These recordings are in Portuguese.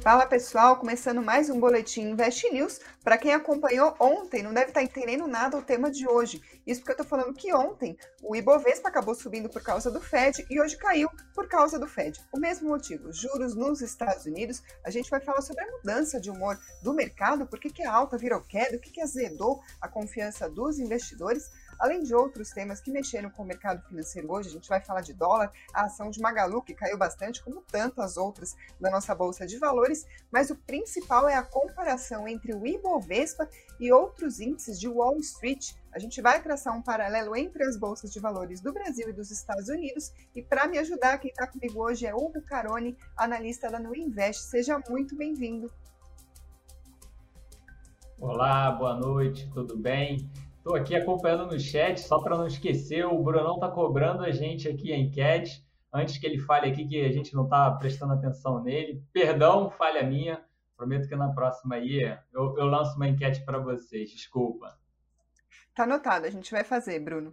Fala pessoal, começando mais um Boletim Invest News. Para quem acompanhou ontem, não deve estar tá entendendo nada o tema de hoje. Isso porque eu estou falando que ontem o Ibovespa acabou subindo por causa do Fed e hoje caiu por causa do Fed. O mesmo motivo, juros nos Estados Unidos. A gente vai falar sobre a mudança de humor do mercado, por que, que a alta virou queda, o que, que azedou a confiança dos investidores além de outros temas que mexeram com o mercado financeiro hoje. A gente vai falar de dólar, a ação de Magalu, que caiu bastante, como tantas outras da nossa Bolsa de Valores, mas o principal é a comparação entre o Ibovespa e outros índices de Wall Street. A gente vai traçar um paralelo entre as bolsas de valores do Brasil e dos Estados Unidos. E para me ajudar, quem está comigo hoje é Hugo Caroni, analista da Nuinvest. Seja muito bem-vindo. Olá, boa noite, tudo bem? Estou aqui acompanhando no chat, só para não esquecer, o Brunão está cobrando a gente aqui a enquete, antes que ele fale aqui que a gente não está prestando atenção nele. Perdão, falha minha, prometo que na próxima aí eu, eu lanço uma enquete para vocês, desculpa. Tá anotado, a gente vai fazer, Bruno.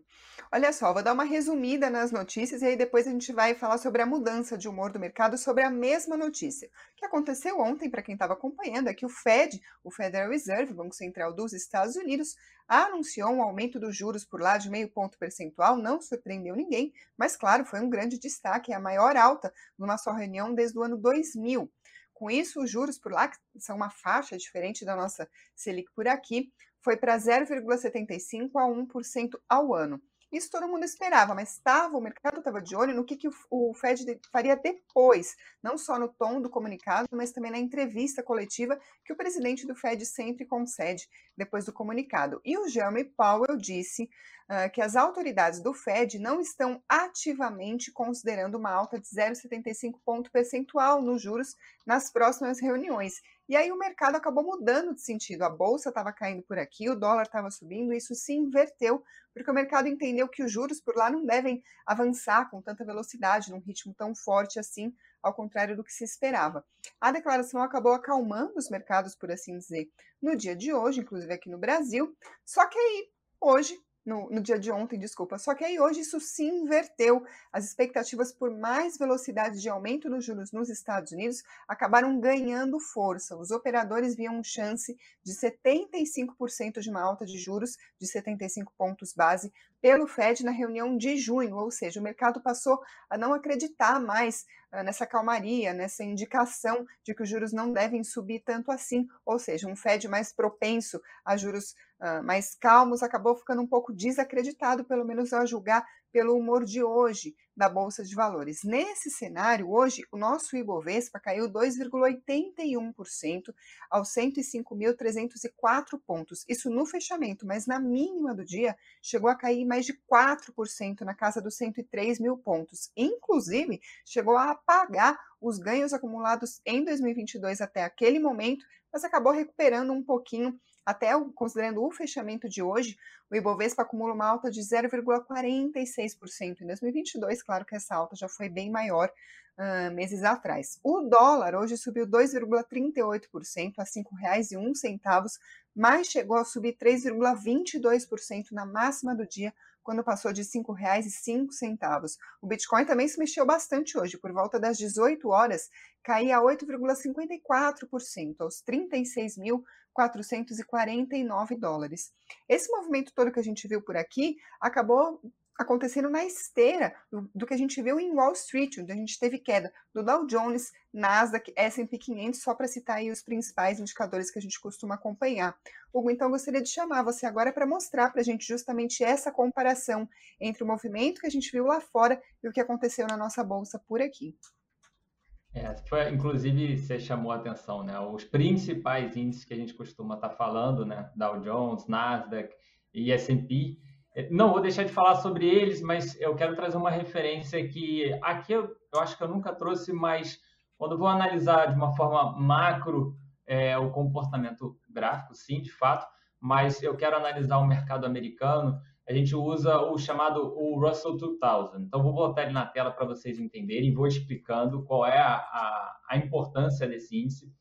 Olha só, vou dar uma resumida nas notícias e aí depois a gente vai falar sobre a mudança de humor do mercado sobre a mesma notícia. O que aconteceu ontem, para quem estava acompanhando, é que o Fed, o Federal Reserve, Banco Central dos Estados Unidos, anunciou um aumento dos juros por lá de meio ponto percentual, não surpreendeu ninguém, mas claro, foi um grande destaque, a maior alta numa só reunião desde o ano 2000. Com isso, os juros por lá, que são uma faixa diferente da nossa Selic por aqui, foi para 0,75% a 1% ao ano. Isso todo mundo esperava, mas estava, o mercado estava de olho no que, que o, Fed faria depois, não só no tom do comunicado, mas também na entrevista coletiva que o presidente do Fed sempre concede depois do comunicado. E o Jeremy Powell disse uh, que as autoridades do Fed não estão ativamente considerando uma alta de 0,75 ponto percentual nos juros nas próximas reuniões. E aí o mercado acabou mudando de sentido. A bolsa estava caindo por aqui, o dólar estava subindo, isso se inverteu, porque o mercado entendeu que os juros por lá não devem avançar com tanta velocidade, num ritmo tão forte assim, ao contrário do que se esperava. A declaração acabou acalmando os mercados, por assim dizer, no dia de hoje, inclusive aqui no Brasil. Só que aí, hoje, no, no, dia de ontem, desculpa. Só que aí hoje isso se inverteu. As expectativas por mais velocidade de aumento nos juros nos Estados Unidos acabaram ganhando força. Os operadores viam chance de 75% de uma alta de juros de 75 pontos base pelo Fed na reunião de junho, ou seja, o mercado passou a não acreditar mais uh, nessa calmaria, nessa indicação de que os juros não devem subir tanto assim, ou seja, um Fed mais propenso a juros uh, mais calmos acabou ficando um pouco desacreditado, pelo menos a julgar pelo humor de hoje da Bolsa de Valores. Nesse cenário, hoje, o nosso Ibovespa caiu 2,81% aos 105.304 pontos. Isso no fechamento, mas na mínima do dia chegou a cair mais de 4% na casa dos 103 mil pontos. Inclusive, chegou a apagar os ganhos acumulados em 2022 até aquele momento, mas acabou recuperando um pouquinho até considerando o fechamento de hoje, o Ibovespa acumula uma alta de 0,46% em 2022. Claro que essa alta já foi bem maior uh, meses atrás. O dólar hoje subiu 2,38% a R$ 5,01, mas chegou a subir 3,22% na máxima do dia, quando passou de R$ 5,05. O Bitcoin também se mexeu bastante hoje, por volta das 18 horas, caía 8,54%, aos 36.449 dólares. Esse movimento todo que a gente viu por aqui acabou acontecendo na esteira do, que a gente viu em Wall Street, onde a gente teve queda do Dow Jones, Nasdaq, S&P 500, só para citar aí os principais indicadores que a gente costuma acompanhar. Hugo, então gostaria de chamar você agora para mostrar para a gente justamente essa comparação entre o movimento que a gente viu lá fora e o que aconteceu na nossa bolsa por aqui. É, foi, inclusive, você chamou a atenção, né? Os principais índices que a gente costuma estar tá falando, né? Dow Jones, Nasdaq e S&P, não vou deixar de falar sobre eles, mas eu quero trazer uma referência que aqui eu, eu acho que eu nunca trouxe, mas quando vou analisar de uma forma macro é, o comportamento gráfico, sim, de fato, mas eu quero analisar o mercado americano, a gente usa o chamado o Russell 2000. Então, vou botar ele na tela para vocês entenderem, vou explicando qual é a, a, a importância desse índice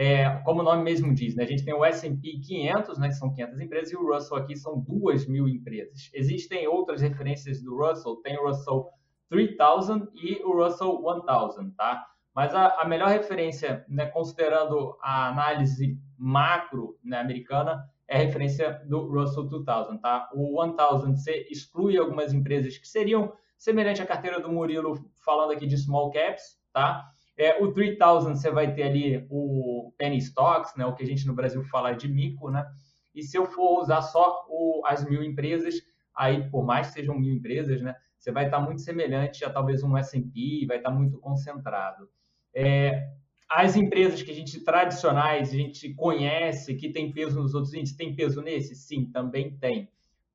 é, como o nome mesmo diz, né, a gente tem o S&P 500, né, que são 500 empresas, e o Russell aqui são 2 mil empresas. Existem outras referências do Russell, tem o Russell 3000 e o Russell 1000, tá? Mas a, a melhor referência, né, considerando a análise macro né, americana, é a referência do Russell 2000, tá? O 1000 você exclui algumas empresas que seriam semelhante à carteira do Murilo, falando aqui de small caps, tá? É, o 3000 você vai ter ali o penny stocks, né? O que a gente no Brasil fala de mico, né? E se eu for usar só o, as mil empresas, aí por mais que sejam mil empresas, né? Você vai estar muito semelhante a talvez um S&P, vai estar muito concentrado. É, as empresas que a gente tradicionais, a gente conhece, que tem peso nos outros índices, tem peso nesse? Sim, também tem.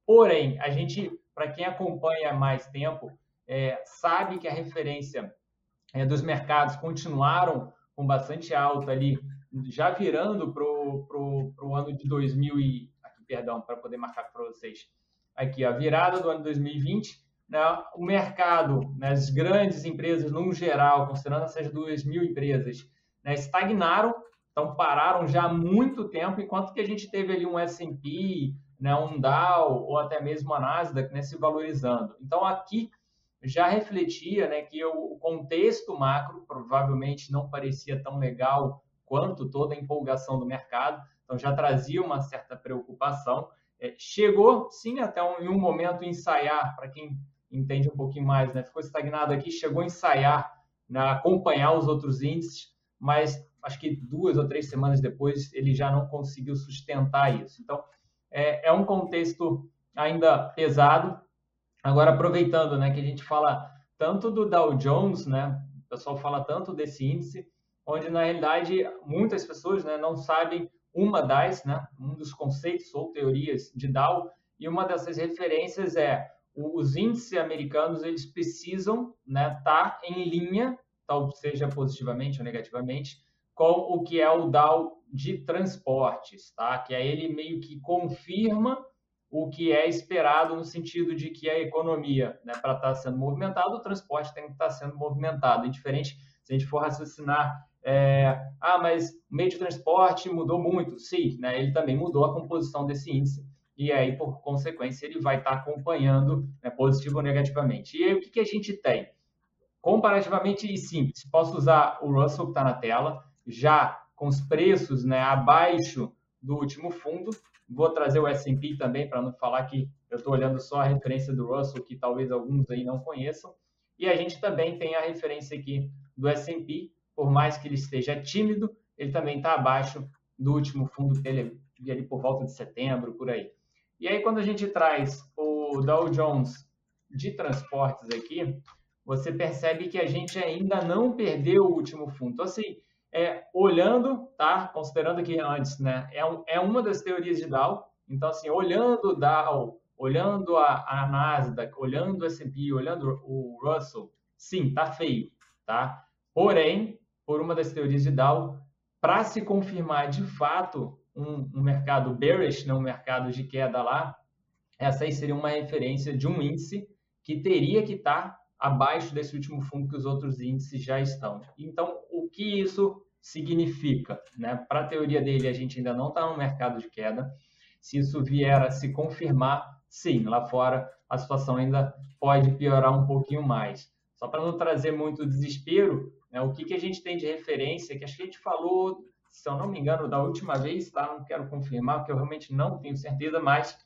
Porém, a gente, para quem acompanha mais tempo, é, sabe que a referência é, dos mercados continuaram com bastante alta ali, já virando para o ano de 2000 e... Aqui, perdão, para poder marcar para vocês. Aqui, a virada do ano 2020, né, o mercado, né, as grandes empresas, no geral, considerando essas duas mil empresas, né, estagnaram, então pararam já há muito tempo, enquanto que a gente teve ali um S&P, né, um Dow ou até mesmo a Nasdaq né, se valorizando. Então aqui já refletia né, que o contexto macro provavelmente não parecia tão legal quanto toda a empolgação do mercado, então já trazia uma certa preocupação. É, chegou, sim, até um, em um momento ensaiar, para quem entende um pouquinho mais, né, ficou estagnado aqui, chegou a ensaiar, né, acompanhar os outros índices, mas acho que duas ou três semanas depois ele já não conseguiu sustentar isso. Então, é, é um contexto ainda pesado. Agora, aproveitando né, que a gente fala tanto do Dow Jones, né, o pessoal fala tanto desse índice, onde na realidade muitas pessoas né, não sabem uma das, né, um dos conceitos ou teorias de Dow, e uma dessas referências é os índices americanos eles precisam estar né, tá em linha tal seja positivamente ou negativamente, com o que é o Dow de transportes, tá? Que aí ele meio que confirma o que é esperado no sentido de que a economia, né, para estar tá sendo movimentada, o transporte tem que estar tá sendo movimentado. Indiferente se a gente for raciocinar, é, ah, mas o meio de transporte mudou muito. Sim, né, ele também mudou a composição desse índice. E aí, por consequência, ele vai estar tá acompanhando né, positivo ou negativamente. E aí, o que, que a gente tem? comparativamente simples. Posso usar o Russell que está na tela, já com os preços né, abaixo do último fundo. Vou trazer o S&P também, para não falar que eu estou olhando só a referência do Russell, que talvez alguns aí não conheçam. E a gente também tem a referência aqui do S&P, por mais que ele esteja tímido, ele também está abaixo do último fundo que ele ali por volta de setembro, por aí. E aí, quando a gente traz o Dow Jones de transportes aqui, você percebe que a gente ainda não perdeu o último fundo. Então, assim, é, olhando, tá? Considerando aqui antes, né? É, um, é uma das teorias de Dow. Então, assim, olhando Dow, olhando a, a Nasdaq, olhando o S&P, olhando o Russell, sim, tá feio, tá? Porém, por uma das teorias de Dow, para se confirmar de fato um, um mercado bearish, né, um mercado de queda lá, essa aí seria uma referência de um índice que teria que estar tá abaixo desse último fundo que os outros índices já estão. Então, o que isso significa? Né? Para a teoria dele, a gente ainda não está no mercado de queda. Se isso vier a se confirmar, sim, lá fora a situação ainda pode piorar um pouquinho mais. Só para não trazer muito desespero, né, o que, que a gente tem de referência, que acho que a gente falou, se eu não me engano, da última vez, tá? não quero confirmar, porque eu realmente não tenho certeza, mas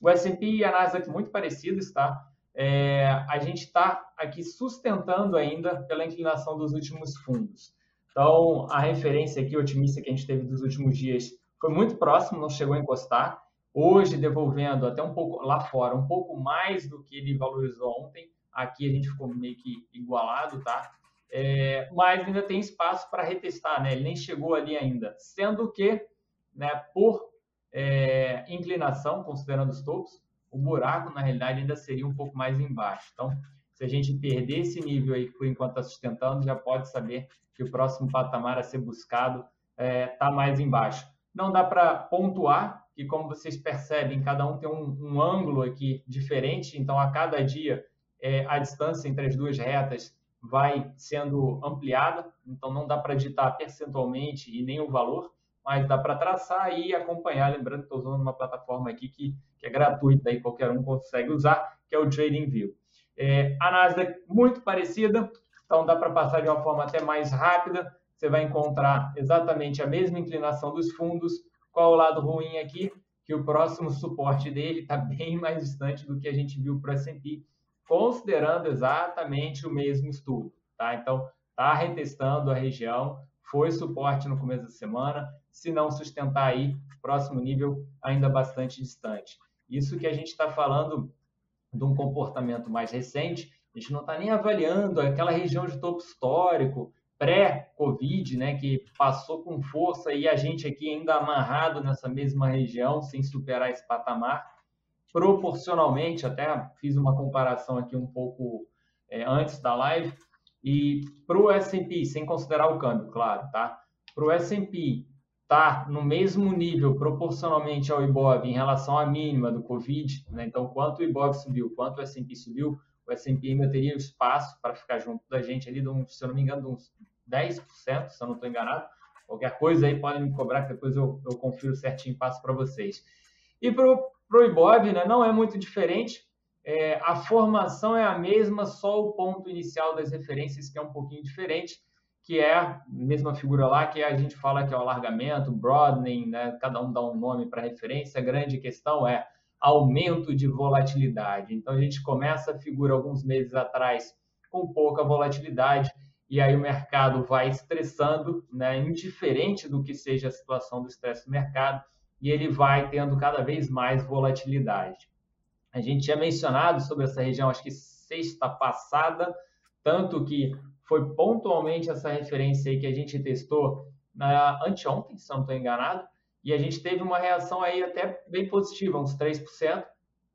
o S&P e a Nasdaq muito parecidos, tá? é, a gente está aqui sustentando ainda pela inclinação dos últimos fundos. Então, a referência aqui otimista que a gente teve dos últimos dias foi muito próximo, não chegou a encostar. Hoje, devolvendo até um pouco lá fora, um pouco mais do que ele valorizou ontem. Aqui a gente ficou meio que igualado, tá? É, mas ainda tem espaço para retestar, né? Ele nem chegou ali ainda. Sendo que, né, por é, inclinação, considerando os topos, o buraco, na realidade, ainda seria um pouco mais embaixo. Então, se a gente perder esse nível aí que por enquanto está sustentando, já pode saber que o próximo patamar a ser buscado está é, tá mais embaixo. Não dá para pontuar, que como vocês percebem, cada um tem um, um ângulo aqui diferente, então a cada dia é, a distância entre as duas retas vai sendo ampliada, então não dá para digitar percentualmente e nem o valor, mas dá para traçar e acompanhar. Lembrando que estou usando uma plataforma aqui que, que é gratuita e qualquer um consegue usar, que é o TradingView. É, a Nasdaq muito parecida, Então dá para passar de uma forma até mais rápida. Você vai encontrar exatamente a mesma inclinação dos fundos. Qual o lado ruim aqui? Que o próximo suporte dele está bem mais distante do que a gente viu para o S&P, considerando exatamente o mesmo estudo. Tá? Então, está retestando a região, foi suporte no começo da semana, se não sustentar aí, próximo nível ainda bastante distante. Isso que a gente está falando de um comportamento mais recente, a gente não está nem avaliando aquela região de topo histórico, pré-Covid, né, que passou com força e a gente aqui ainda amarrado nessa mesma região, sem superar esse patamar. Proporcionalmente, até fiz uma comparação aqui um pouco é, antes da live, e para o S&P, sem considerar o câmbio, claro, tá? Para o S&P tá no mesmo nível proporcionalmente ao IBOV em relação à mínima do Covid, né? Então, quanto o IBOV subiu, quanto o S&P subiu, o S&P ainda teria espaço para ficar junto da gente ali, um, se eu não me engano, uns 10%, se eu não estou enganado. Qualquer coisa aí podem me cobrar, que depois eu, eu confiro certinho passo para vocês. E para o IBOV, né, não é muito diferente. É, a formação é a mesma, só o ponto inicial das referências que é um pouquinho diferente, que é a mesma figura lá, que a gente fala que é o alargamento, broadening, né? cada um dá um nome para referência. A grande questão é aumento de volatilidade. Então a gente começa a figura alguns meses atrás com pouca volatilidade e aí o mercado vai estressando, né, indiferente do que seja a situação do estresse do mercado, e ele vai tendo cada vez mais volatilidade. A gente tinha mencionado sobre essa região, acho que sexta passada, tanto que foi pontualmente essa referência aí que a gente testou na anteontem, se não estou enganado, e a gente teve uma reação aí até bem positiva, uns 3%,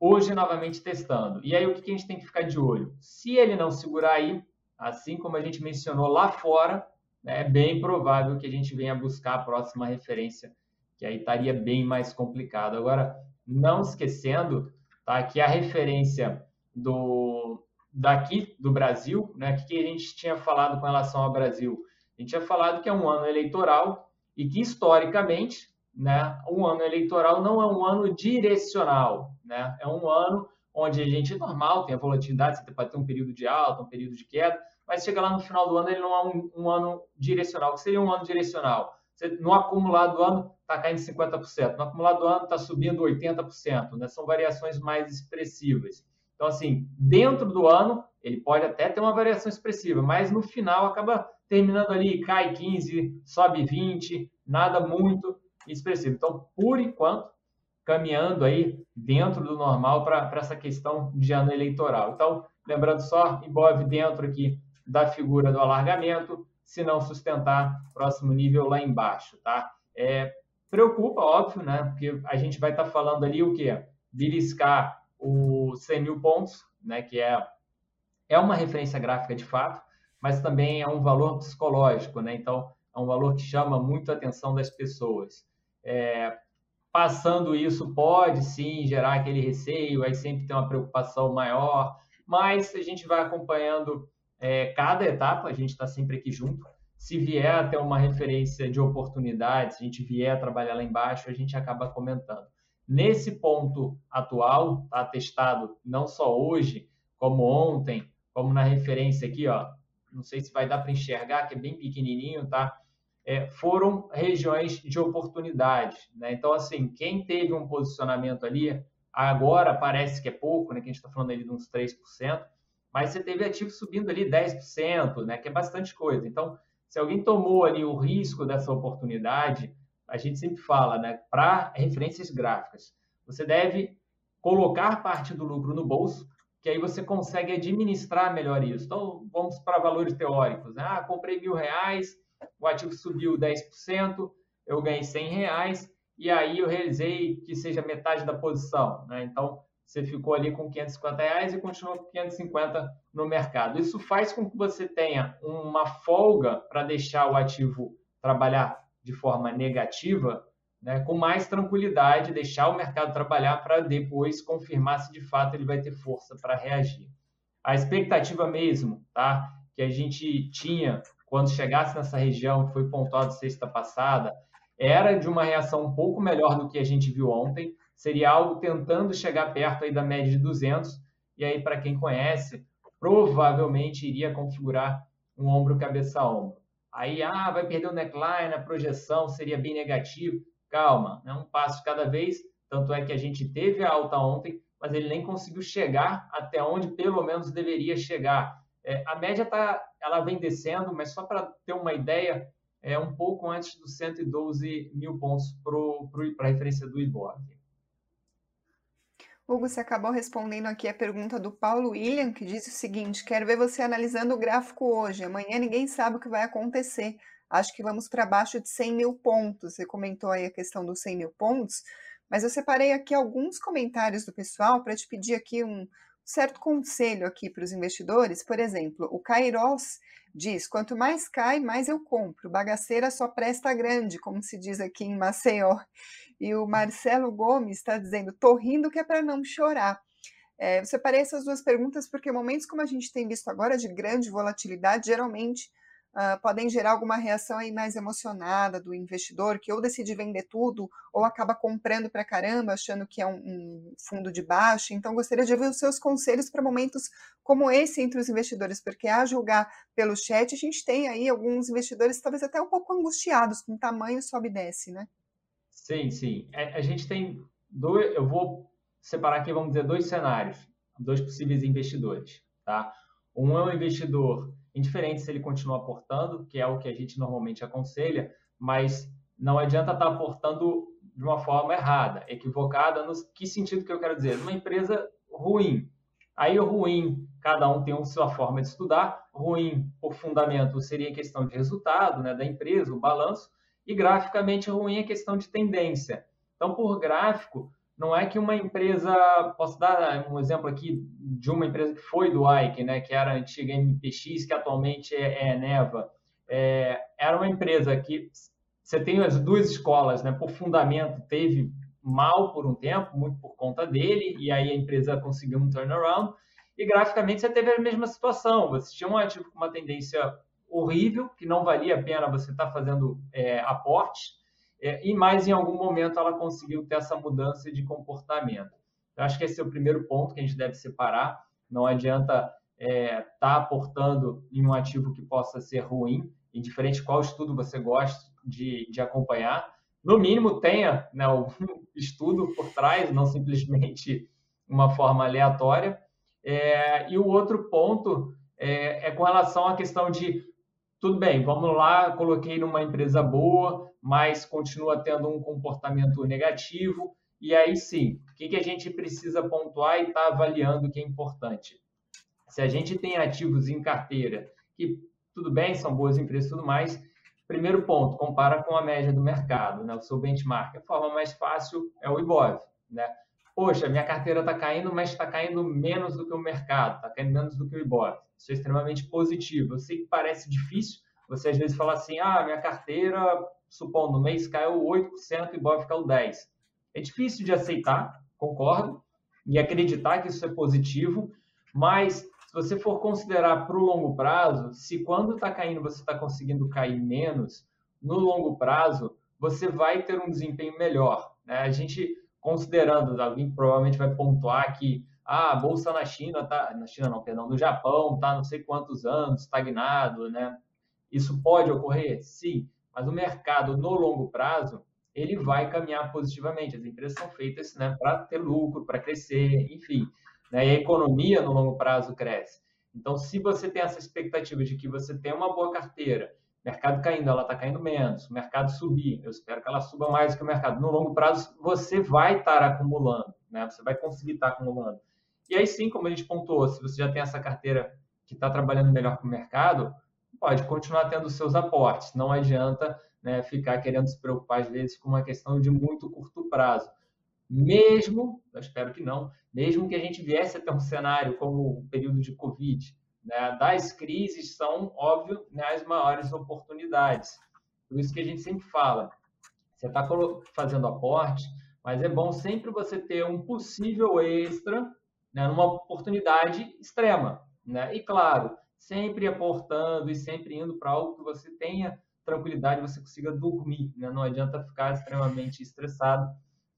hoje novamente testando. E aí o que a gente tem que ficar de olho? Se ele não segurar aí, assim como a gente mencionou lá fora, né, é bem provável que a gente venha buscar a próxima referência, que aí estaria bem mais complicado. Agora, não esquecendo tá, que a referência do daqui do Brasil, né, o que a gente tinha falado com relação ao Brasil? A gente tinha falado que é um ano eleitoral e que historicamente né, um ano eleitoral não é um ano direcional, né? É um ano onde a gente é normal, tem a volatilidade, você pode ter um período de alta, um período de queda, mas chega lá no final do ano, ele não é um, um ano direcional. O que seria um ano direcional? Você, no acumulado do ano está caindo 50%, no acumulado do ano está subindo 80%, né? São variações mais expressivas. Então, assim, dentro do ano, ele pode até ter uma variação expressiva, mas no final acaba terminando ali, cai 15, sobe 20, nada muito expressivo. Então, por enquanto, caminhando aí dentro do normal para essa questão de ano eleitoral. Então, lembrando só, Ibov dentro aqui da figura do alargamento, se não sustentar, próximo nível lá embaixo, tá? É, preocupa, óbvio, né? Porque a gente vai estar tá falando ali o quê? Beliscar os 100 mil pontos, né? Que é, é uma referência gráfica de fato, mas também é um valor psicológico, né? Então, é um valor que chama muito a atenção das pessoas. É, passando isso pode sim gerar aquele receio, aí sempre tem uma preocupação maior, mas a gente vai acompanhando é, cada etapa, a gente está sempre aqui junto. Se vier até uma referência de oportunidades, a gente vier trabalhar lá embaixo, a gente acaba comentando. Nesse ponto atual, está testado não só hoje, como ontem, como na referência aqui, ó. Não sei se vai dar para enxergar, que é bem pequenininho, tá? é, foram regiões de oportunidade. Né? Então, assim, quem teve um posicionamento ali, agora parece que é pouco, né? que a gente está falando ali de uns 3%, mas você teve ativo subindo ali 10%, né? que é bastante coisa. Então, se alguém tomou ali o risco dessa oportunidade, a gente sempre fala, né? para referências gráficas, você deve colocar parte do lucro no bolso, que aí você consegue administrar melhor isso. Então, vamos para valores teóricos. Né? Ah, comprei mil reais, o ativo subiu 10%, eu ganhei 100 reais, e aí eu realizei que seja metade da posição. Né? Então, você ficou ali com 550 reais e continuou com 550 no mercado. Isso faz com que você tenha uma folga para deixar o ativo trabalhar de forma negativa, né, com mais tranquilidade, deixar o mercado trabalhar para depois confirmar se de fato ele vai ter força para reagir. A expectativa mesmo, tá, que a gente tinha quando chegasse nessa região, que foi pontuado sexta passada, era de uma reação um pouco melhor do que a gente viu ontem, seria algo tentando chegar perto aí da média de 200, e aí, para quem conhece, provavelmente iria configurar um ombro cabeça ombro. Aí, ah, vai perder o neckline, a projeção seria bem negativo. Calma, né? um passo cada vez. Tanto é que a gente teve a alta ontem, mas ele nem conseguiu chegar até onde pelo menos deveria chegar. É, a média tá, ela vem descendo, mas só para ter uma ideia, é um pouco antes dos 112 mil pontos para a referência do IBOV. Hugo, você acabou respondendo aqui a pergunta do Paulo William, que disse o seguinte: quero ver você analisando o gráfico hoje. Amanhã ninguém sabe o que vai acontecer. Acho que vamos para baixo de 100 mil pontos. Você comentou aí a questão dos 100 mil pontos, mas eu separei aqui alguns comentários do pessoal para te pedir aqui um certo conselho aqui para os investidores. Por exemplo, o Kairos diz: quanto mais cai, mais eu compro. Bagaceira só presta grande, como se diz aqui em Maceió. E o Marcelo Gomes está dizendo: tô rindo que é para não chorar. É, eu separei essas duas perguntas porque momentos como a gente tem visto agora de grande volatilidade, geralmente uh, podem gerar alguma reação aí mais emocionada do investidor, que ou decide vender tudo, ou acaba comprando para caramba, achando que é um, um fundo de baixo. Então, gostaria de ouvir os seus conselhos para momentos como esse entre os investidores, porque a julgar pelo chat, a gente tem aí alguns investidores talvez até um pouco angustiados com o tamanho sobe e desce, né? Sim, sim. A, é, a gente tem dois, eu vou separar aqui, vamos dizer, dois cenários, dois possíveis investidores, tá? Um é um investidor indiferente se ele continua aportando, que é o que a gente normalmente aconselha, mas não adianta estar aportando de uma forma errada, equivocada, no que sentido que eu quero dizer? Uma empresa ruim. Aí o ruim, cada um tem a sua forma de estudar, ruim por fundamento seria questão de resultado né, da empresa, o balanço, e graficamente ruim é questão de tendência. Então, por gráfico, não é que uma empresa, posso dar um exemplo aqui de uma empresa que foi do Ike, né, que era a antiga MPX, que atualmente é, é Neva. É, era uma empresa que você tem as duas escolas, né, por fundamento teve mal por um tempo, muito por conta dele, e aí a empresa conseguiu um turnaround, e graficamente você teve a mesma situação, você tinha um ativo com uma tendência horrível, que não valia a pena você estar tá fazendo é, aportes, e mais em algum momento ela conseguiu ter essa mudança de comportamento. Eu acho que esse é o primeiro ponto que a gente deve separar. Não adianta estar é, tá aportando em um ativo que possa ser ruim, indiferente qual estudo você gosta de, de acompanhar. No mínimo, tenha né, algum estudo por trás, não simplesmente uma forma aleatória. É, e o outro ponto é, é com relação à questão de tudo bem, vamos lá, coloquei numa empresa boa, mas continua tendo um comportamento negativo. E aí sim, o que, que a gente precisa pontuar e estar tá avaliando que é importante? Se a gente tem ativos em carteira, que tudo bem, são boas empresas e tudo mais, primeiro ponto, compara com a média do mercado, né? o seu benchmark. A forma mais fácil é o IBOV. Né? Poxa, minha carteira está caindo, mas está caindo menos do que o mercado, está caindo menos do que o IBOV. Isso é extremamente positivo. Eu sei que parece difícil, você às vezes fala assim, ah, minha carteira, supondo, no mês caiu 8% e o IBOV caiu 10%. É difícil de aceitar, concordo, e acreditar que isso é positivo, mas se você for considerar para o longo prazo, se quando está caindo você está conseguindo cair menos, no longo prazo você vai ter um desempenho melhor. Né? A gente, considerando, alguém provavelmente vai pontuar que ah, a bolsa na China tá, na China não, perdão, no Japão tá não sei quantos anos estagnado, né? Isso pode ocorrer? Sim, mas o mercado no longo prazo ele vai caminhar positivamente. As empresas são feitas né, para ter lucro, para crescer, enfim. Né, e a economia no longo prazo cresce. Então, se você tem essa expectativa de que você tem uma boa carteira, mercado caindo, ela está caindo menos, o mercado subir, eu espero que ela suba mais do que o mercado. No longo prazo, você vai estar acumulando, né? você vai conseguir estar acumulando. E aí sim, como a gente pontuou, se você já tem essa carteira que está trabalhando melhor com o mercado, pode continuar tendo seus aportes. Não adianta né, ficar querendo se preocupar, às vezes, com uma questão de muito curto prazo. Mesmo, eu espero que não, mesmo que a gente viesse a ter um cenário como o período de Covid, né, das crises são, óbvio, né, as maiores oportunidades. Por isso que a gente sempre fala, você está fazendo aporte, mas é bom sempre você ter um possível extra né, numa oportunidade extrema. Né? E, claro, sempre aportando e sempre indo para algo que você tenha tranquilidade, você consiga dormir. Né? Não adianta ficar extremamente estressado,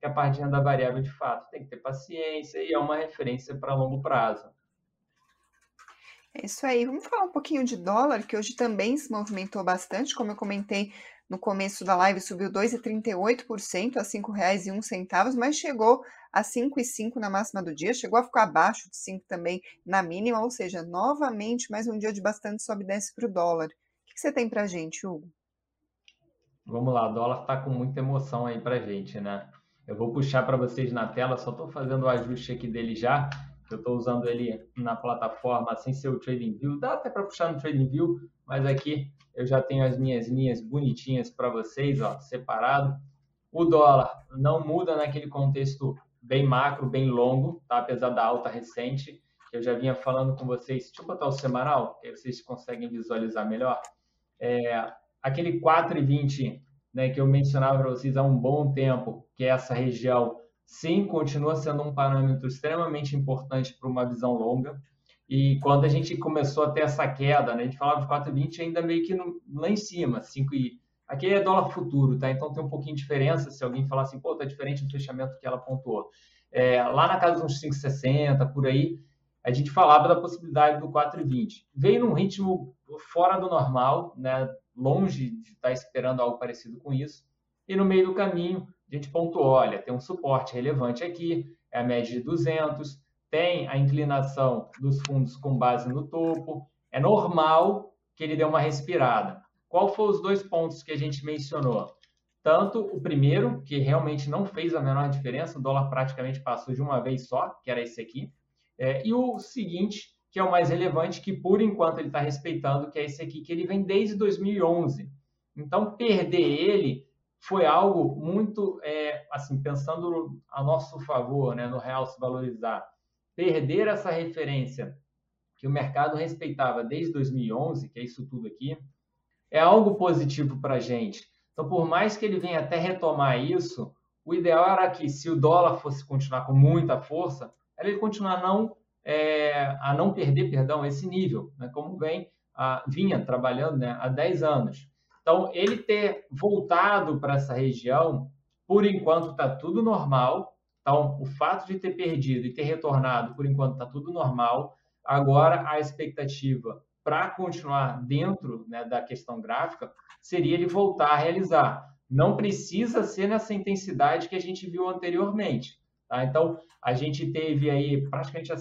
que a parte renda variável, de fato, tem que ter paciência e é uma referência para longo prazo. É isso aí. Vamos falar um pouquinho de dólar, que hoje também se movimentou bastante, como eu comentei no começo da live, subiu 2,38% a R$ 5,01, mas chegou a 5,5 na máxima do dia, chegou a ficar abaixo de 5 também na mínima, ou seja, novamente mais um dia de bastante sobe e desce para o dólar. O que você tem para a gente, Hugo? Vamos lá, o dólar está com muita emoção aí para a gente, né? Eu vou puxar para vocês na tela, só estou fazendo o ajuste aqui dele já, eu estou usando ele na plataforma sem ser o TradingView. Dá até para puxar no TradingView, mas aqui eu já tenho as minhas linhas bonitinhas para vocês, ó, separado. O dólar não muda naquele contexto bem macro, bem longo, tá? apesar da alta recente. Eu já vinha falando com vocês. Deixa eu botar o semanal, que vocês conseguem visualizar melhor. É, aquele 4,20 né, que eu mencionava para vocês há um bom tempo, que é essa região sim, continua sendo um parâmetro extremamente importante para uma visão longa. E quando a gente começou a ter essa queda, né, a gente falava de 4,20 ainda meio que no, lá em cima, 5 e aqui é dólar futuro, tá? Então tem um pouquinho de diferença se alguém falar assim, pô, tá diferente do fechamento que ela pontuou. É, lá na casa dos 5,60, por aí, a gente falava da possibilidade do 4,20. Veio num ritmo fora do normal, né? Longe de estar tá esperando algo parecido com isso. E no meio do caminho, a gente pontuou, olha, tem um suporte relevante aqui, é a média de 200, tem a inclinação dos fundos com base no topo, é normal que ele dê uma respirada. Qual foram os dois pontos que a gente mencionou? Tanto o primeiro, que realmente não fez a menor diferença, o dólar praticamente passou de uma vez só, que era esse aqui, é, e o seguinte, que é o mais relevante, que por enquanto ele está respeitando, que é esse aqui, que ele vem desde 2011. Então, perder ele foi algo muito, é, assim, pensando a nosso favor, né, no real se valorizar, perder essa referência que o mercado respeitava desde 2011, que é isso tudo aqui, é algo positivo para a gente. Então, por mais que ele venha até retomar isso, o ideal era que, se o dólar fosse continuar com muita força, ele continuar não, é, a não perder, perdão, esse nível, né, como vem, a, vinha trabalhando né, há 10 anos. Então, ele ter voltado para essa região, por enquanto está tudo normal. Então, o fato de ter perdido e ter retornado, por enquanto está tudo normal. Agora, a expectativa para continuar dentro né, da questão gráfica seria ele voltar a realizar. Não precisa ser nessa intensidade que a gente viu anteriormente. Tá? Então, a gente teve aí praticamente a,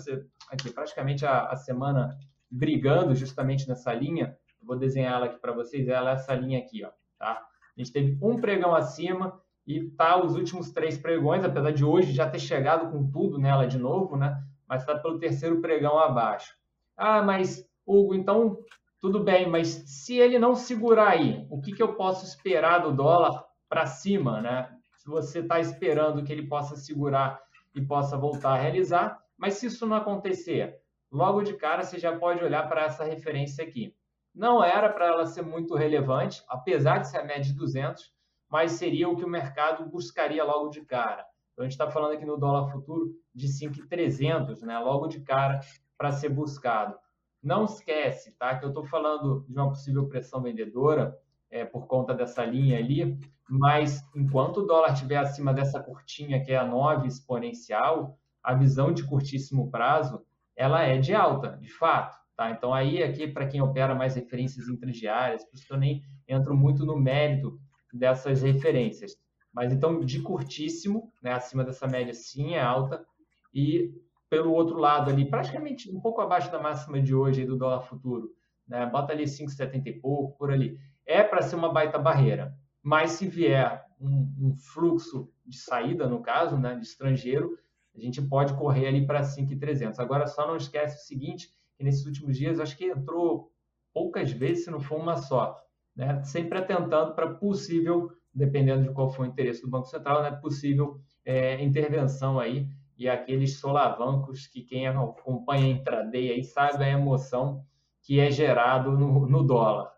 aqui, praticamente a, a semana brigando justamente nessa linha vou desenhar ela aqui para vocês, ela é essa linha aqui, ó, tá? A gente teve um pregão acima e tá os últimos três pregões, apesar de hoje já ter chegado com tudo nela de novo, né? Mas está pelo terceiro pregão abaixo. Ah, mas Hugo, então tudo bem, mas se ele não segurar aí, o que, que eu posso esperar do dólar para cima, né? Se você está esperando que ele possa segurar e possa voltar a realizar, mas se isso não acontecer, logo de cara você já pode olhar para essa referência aqui. Não era para ela ser muito relevante, apesar de ser a média de 200, mas seria o que o mercado buscaria logo de cara. Então, a gente está falando aqui no dólar futuro de 5,300, né? logo de cara, para ser buscado. Não esquece, tá? Que eu estou falando de uma possível pressão vendedora é, por conta dessa linha ali, mas enquanto o dólar estiver acima dessa curtinha, que é a 9 exponencial, a visão de curtíssimo prazo, ela é de alta, de fato. Tá? Então, aí, aqui, para quem opera mais referências intradiárias, por isso que eu nem entro muito no mérito dessas referências. Mas, então, de curtíssimo, né, acima dessa média, sim, é alta. E, pelo outro lado ali, praticamente um pouco abaixo da máxima de hoje do dólar futuro, né, bota ali 5,70 e pouco, por ali. É para ser uma baita barreira. Mas, se vier um, um fluxo de saída, no caso, né, de estrangeiro, a gente pode correr ali para 5,300. Agora, só não esquece o seguinte, que nesses últimos dias acho que entrou poucas vezes, se não for uma só, né? sempre atentando para possível, dependendo de qual for o interesse do Banco Central, né? possível é, intervenção aí e aqueles solavancos que quem acompanha a intraday aí sabe a emoção que é gerado no, no dólar.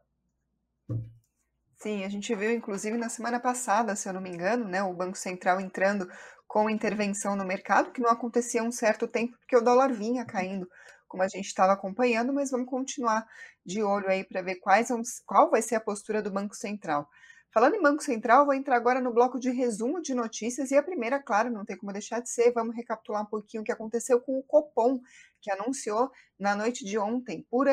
Sim, a gente viu inclusive na semana passada, se eu não me engano, né, o Banco Central entrando com intervenção no mercado, que não acontecia há um certo tempo, porque o dólar vinha caindo como a gente estava acompanhando, mas vamos continuar de olho aí para ver quais vão, qual vai ser a postura do Banco Central. Falando em Banco Central, vou entrar agora no bloco de resumo de notícias e a primeira, claro, não tem como deixar de ser, vamos recapitular um pouquinho o que aconteceu com o Copom, que anunciou na noite de ontem, por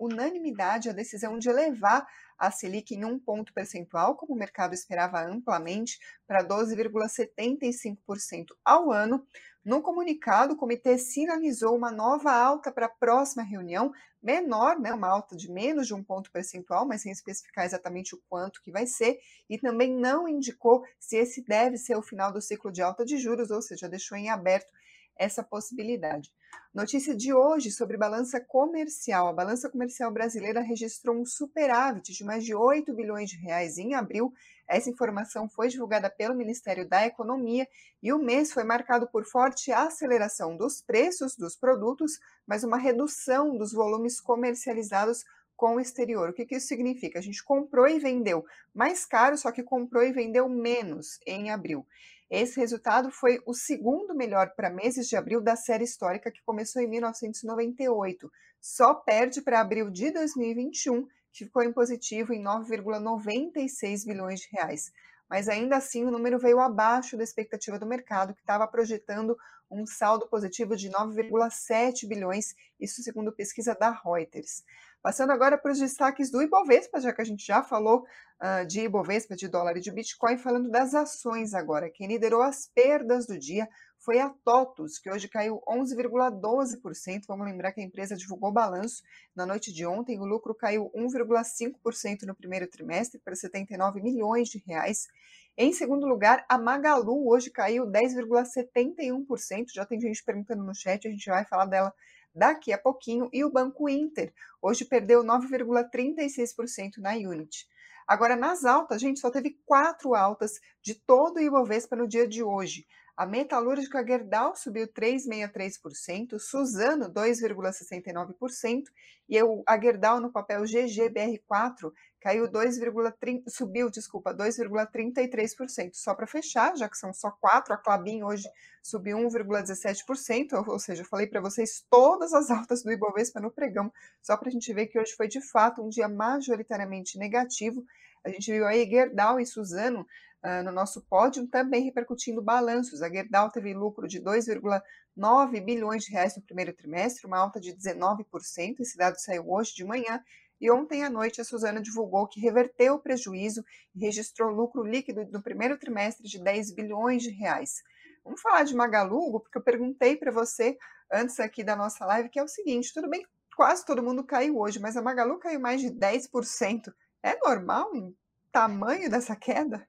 unanimidade, a decisão de elevar a Selic em um ponto percentual, como o mercado esperava amplamente, para 12,75% ao ano. No comunicado, o comitê sinalizou uma nova alta para a próxima reunião, menor, né, uma alta de menos de um ponto percentual, mas sem especificar exatamente o quanto que vai ser, e também não indicou se esse deve ser o final do ciclo de alta de juros, ou seja, deixou em aberto essa possibilidade. Notícia de hoje sobre balança comercial. A balança comercial brasileira registrou um superávit de mais de 8 bilhões de reais em abril. Essa informação foi divulgada pelo Ministério da Economia e o mês foi marcado por forte aceleração dos preços dos produtos, mas uma redução dos volumes comercializados com o exterior. O que, que isso significa? A gente comprou e vendeu mais caro, só que comprou e vendeu menos em abril. Esse resultado foi o segundo melhor para meses de abril da série histórica que começou em 1998. Só perde para abril de 2021, que ficou em positivo em 9,96 bilhões de reais. Mas ainda assim, o número veio abaixo da expectativa do mercado, que estava projetando um saldo positivo de 9,7 bilhões, isso segundo pesquisa da Reuters. Passando agora para os destaques do Ibovespa, já que a gente já falou uh, de Ibovespa, de dólar e de Bitcoin, falando das ações agora. Quem liderou as perdas do dia foi a TOTUS, que hoje caiu 11,12%. Vamos lembrar que a empresa divulgou balanço na noite de ontem. O lucro caiu 1,5% no primeiro trimestre para 79 milhões de reais. Em segundo lugar, a Magalu hoje caiu 10,71%. Já tem gente perguntando no chat, a gente vai falar dela daqui a pouquinho, e o Banco Inter hoje perdeu 9,36% na Unity. Agora, nas altas, gente, só teve quatro altas de todo o Ibovespa no dia de hoje. A metalúrgica Gerdau subiu 3,63%, Suzano 2,69% e a Gerdau no papel GGBR4 caiu 2,30, subiu, desculpa, 2,33%. Só para fechar, já que são só quatro, a Clabin hoje subiu 1,17%, ou, ou seja, eu falei para vocês todas as altas do Ibovespa no pregão, só para a gente ver que hoje foi de fato um dia majoritariamente negativo. A gente viu aí Gerdau e Suzano uh, no nosso pódio também repercutindo balanços. A Gerdau teve lucro de 2,9 bilhões de reais no primeiro trimestre, uma alta de 19%. Esse dado saiu hoje de manhã. E ontem à noite a Suzana divulgou que reverteu o prejuízo e registrou lucro líquido no primeiro trimestre de 10 bilhões de reais. Vamos falar de Magalu, porque eu perguntei para você antes aqui da nossa live, que é o seguinte, tudo bem, quase todo mundo caiu hoje, mas a Magalu caiu mais de 10%. É normal um tamanho dessa queda?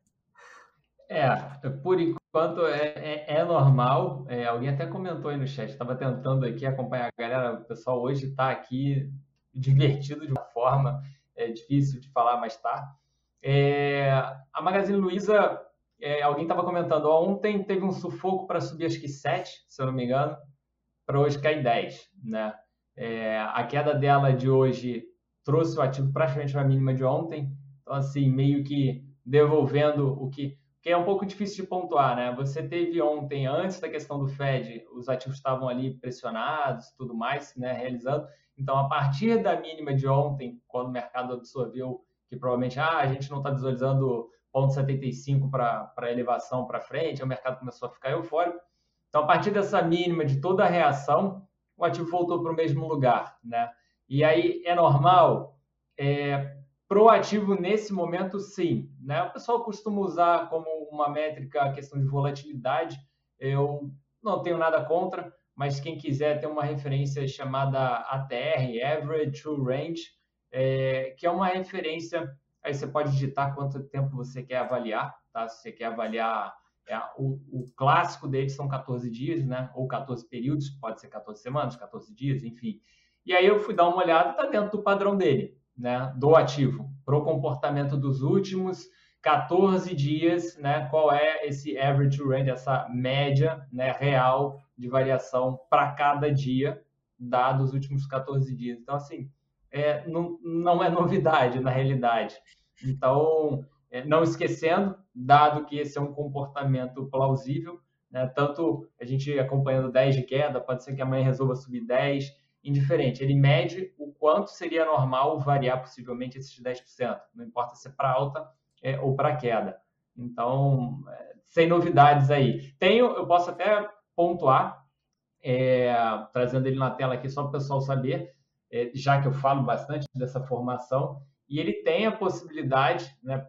É, por enquanto é, é, é normal. É, alguém até comentou aí no chat, estava tentando aqui acompanhar a galera. O pessoal hoje está aqui divertido de uma forma é, difícil de falar, mas tá. É, a Magazine Luiza, é, alguém estava comentando, ontem teve um sufoco para subir acho que 7, se eu não me engano, para hoje cair 10. Né? É, a queda dela de hoje trouxe o ativo praticamente para a mínima de ontem, então assim, meio que devolvendo o que que é um pouco difícil de pontuar, né? Você teve ontem, antes da questão do Fed, os ativos estavam ali pressionados, tudo mais, né, realizando. Então, a partir da mínima de ontem, quando o mercado absorveu que provavelmente ah, a gente não está visualizando 0,75 para elevação para frente, o mercado começou a ficar eufórico. Então, a partir dessa mínima de toda a reação, o ativo voltou para o mesmo lugar, né? E aí é normal, é, Proativo nesse momento, sim. Né? O pessoal costuma usar como uma métrica a questão de volatilidade. Eu não tenho nada contra, mas quem quiser ter uma referência chamada ATR, Average True Range, é, que é uma referência. Aí você pode digitar quanto tempo você quer avaliar, tá? Se você quer avaliar é, o, o, clássico deles são 14 dias, né? Ou 14 períodos, pode ser 14 semanas, 14 dias, enfim. E aí eu fui dar uma olhada, está dentro do padrão dele né, do ativo para o comportamento dos últimos 14 dias, né, qual é esse average range, essa média né, real de variação para cada dia, dados os últimos 14 dias. Então, assim, é, não, não é novidade na realidade. Então, é, não esquecendo, dado que esse é um comportamento plausível, né, tanto a gente acompanhando 10 de queda, pode ser que amanhã resolva subir 10, indiferente. Ele mede o quanto seria normal variar possivelmente esses 10%. Não importa se é para alta é, ou para queda. Então, é, sem novidades aí. Tenho, eu posso até pontuar, é, trazendo ele na tela aqui só para o pessoal saber, é, já que eu falo bastante dessa formação, e ele tem a possibilidade, né,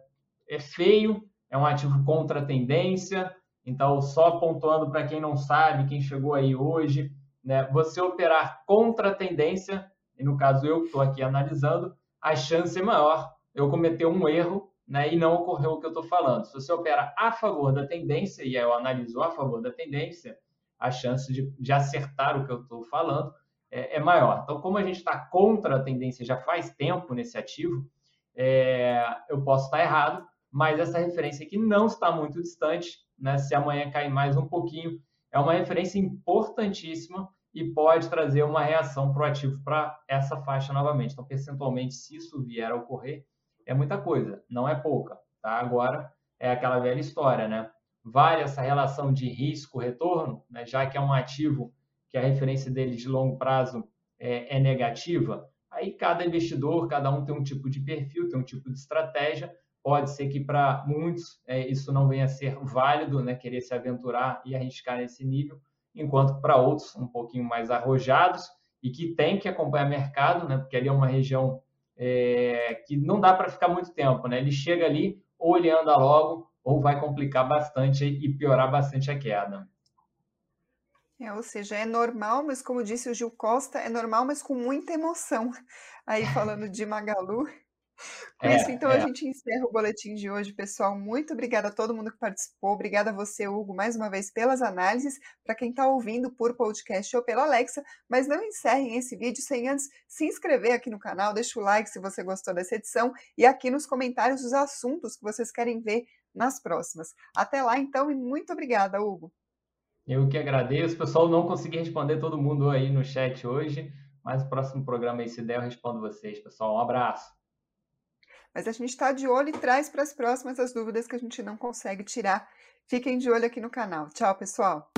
é feio, é um ativo contra tendência, então só pontuando para quem não sabe, quem chegou aí hoje, né, você operar contra a tendência, e no caso eu estou aqui analisando, a chance é maior eu cometer um erro né, e não ocorreu o que eu estou falando. Se você opera a favor da tendência, e eu analiso a favor da tendência, a chance de, de acertar o que eu estou falando é, é, maior. Então, como a gente está contra a tendência já faz tempo nesse ativo, é, eu posso estar errado, mas essa referência aqui não está muito distante. Né? Se amanhã cair mais um pouquinho, é uma referência importantíssima e pode trazer uma reação proativa para essa faixa novamente. Então, percentualmente, se isso vier a ocorrer, é muita coisa, não é pouca. Tá? Agora, é aquela velha história, né? Vale essa relação de risco-retorno, né? já que é um ativo que a referência dele de longo prazo é, é negativa, aí cada investidor, cada um tem um tipo de perfil, tem um tipo de estratégia, pode ser que para muitos é, isso não venha a ser válido, né? querer se aventurar e arriscar nesse nível, enquanto para outros um pouquinho mais arrojados e que tem que acompanhar mercado, né? Porque ali é uma região é, que não dá para ficar muito tempo, né? Ele chega ali, ou ele anda logo, ou vai complicar bastante e piorar bastante a queda. É, ou seja, é normal, mas como disse o Gil Costa, é normal, mas com muita emoção. Aí falando de Magalu, com é, isso, então, é. a gente encerra o boletim de hoje, pessoal. Muito obrigada a todo mundo que participou. Obrigada a você, Hugo, mais uma vez pelas análises. Para quem está ouvindo por podcast ou pela Alexa, mas não encerrem esse vídeo sem antes se inscrever aqui no canal. Deixa o like se você gostou dessa edição e aqui nos comentários os assuntos que vocês querem ver nas próximas. Até lá, então, e muito obrigada, Hugo. Eu que agradeço. Pessoal, não consegui responder todo mundo aí no chat hoje, mas o próximo programa aí, se der, eu respondo vocês, pessoal. Um abraço. Mas a gente está de olho e traz para as próximas as dúvidas que a gente não consegue tirar. Fiquem de olho aqui no canal. Tchau, pessoal!